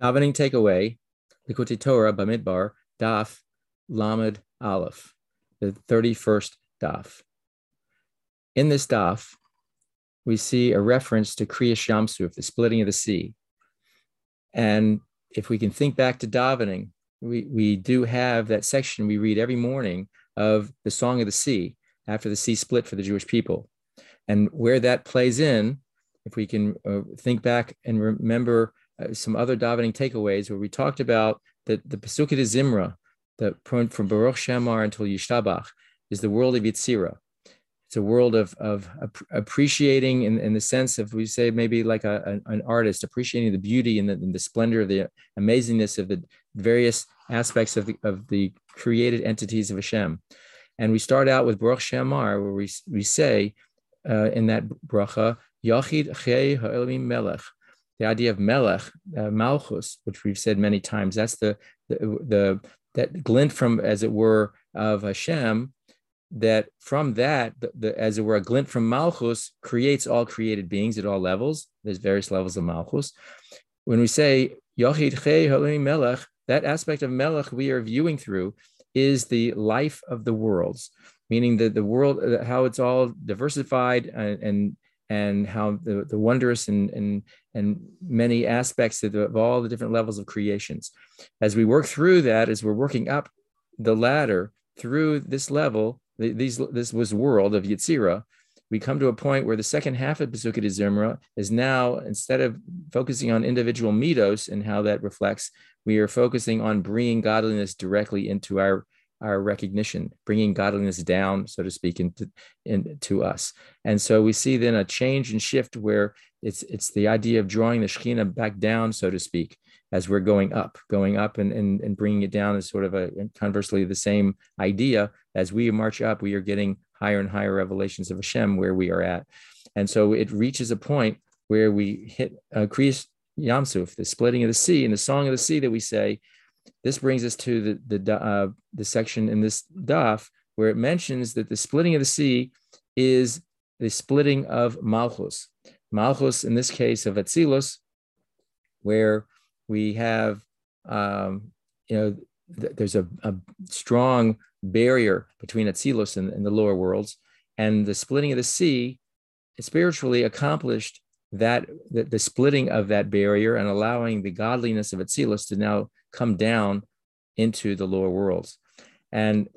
Davening takeaway, Likkutei Torah Bamidbar, Daf Lamed Aleph, the 31st Daf. In this Daf, we see a reference to Kriyas Yamsuf, the splitting of the sea. And if we can think back to davening, we, we do have that section we read every morning of the Song of the Sea after the sea split for the Jewish people. And where that plays in, if we can uh, think back and remember uh, some other davening takeaways where we talked about that the Pesukei de Zimra, the from Baruch She'amar until Yishtabach, is the world of Yetzirah. It's a world of, of appreciating in, in the sense of, we say, maybe like a, an artist, appreciating the beauty and the, and the splendor, the amazingness of the various aspects of the, of the created entities of Hashem. And we start out with Baruch She'amar, where we, we say uh, in that bracha, Yachid Chei Ha'elim Melech, the idea of melech, uh, malchus, which we've said many times. That's the, the, the that glint from, as it were, of Hashem. That from that, the, the, as it were, a glint from malchus creates all created beings at all levels. There's various levels of malchus. When we say Yochid Chei Melech, that aspect of melech we are viewing through is the life of the worlds, meaning that the world, uh, how it's all diversified and, and and how the, the wondrous and, and, and many aspects of, the, of all the different levels of creations. As we work through that, as we're working up the ladder through this level, these, this was world of Yetzirah, we come to a point where the second half of Pesukei de Zimra is now, instead of focusing on individual mitos and how that reflects, we are focusing on bringing godliness directly into our our recognition, bringing godliness down, so to speak, into, us. And so we see then a change and shift where it's it's the idea of drawing the Shekhinah back down, so to speak, as we're going up, going up and, and, and bringing it down is sort of a conversely the same idea. As we march up, we are getting higher and higher revelations of Hashem where we are at. And so it reaches a point where we hit uh, Kriyas Yamsuf, the splitting of the sea, and the song of the sea that we say, this brings us to the the uh, the section in this daf where it mentions that the splitting of the sea is the splitting of malchus. Malchus, in this case of Atzilus, where we have, um, you know, th- there's a, a, strong barrier between Atzilus and, and, the lower worlds, and the splitting of the sea spiritually accomplished that the, splitting of that barrier and allowing the godliness of Atzilus to now come down into the lower worlds. And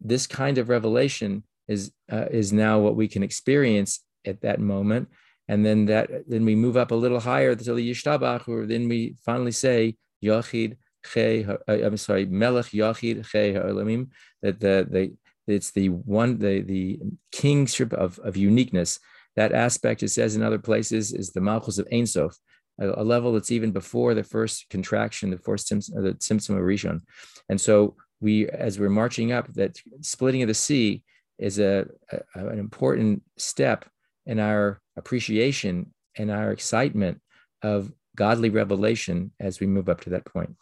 this kind of revelation is uh, is now what we can experience at that moment. And then that then we move up a little higher to the Yishtabach, or then we finally say Yachid Che. Uh, I'm sorry, Melech Yachid Che Ha'olamim. That the the it's the one the the kingship of of uniqueness. That aspect, it says in other places, is the Malchus of Ein Sof, a, a level that's even before the first contraction, the first tzimtzum, uh, the tzimtzum of Rishon. And so we, as we're marching up, that splitting of the sea is a, a an important step in our appreciation and our excitement of godly revelation as we move up to that point.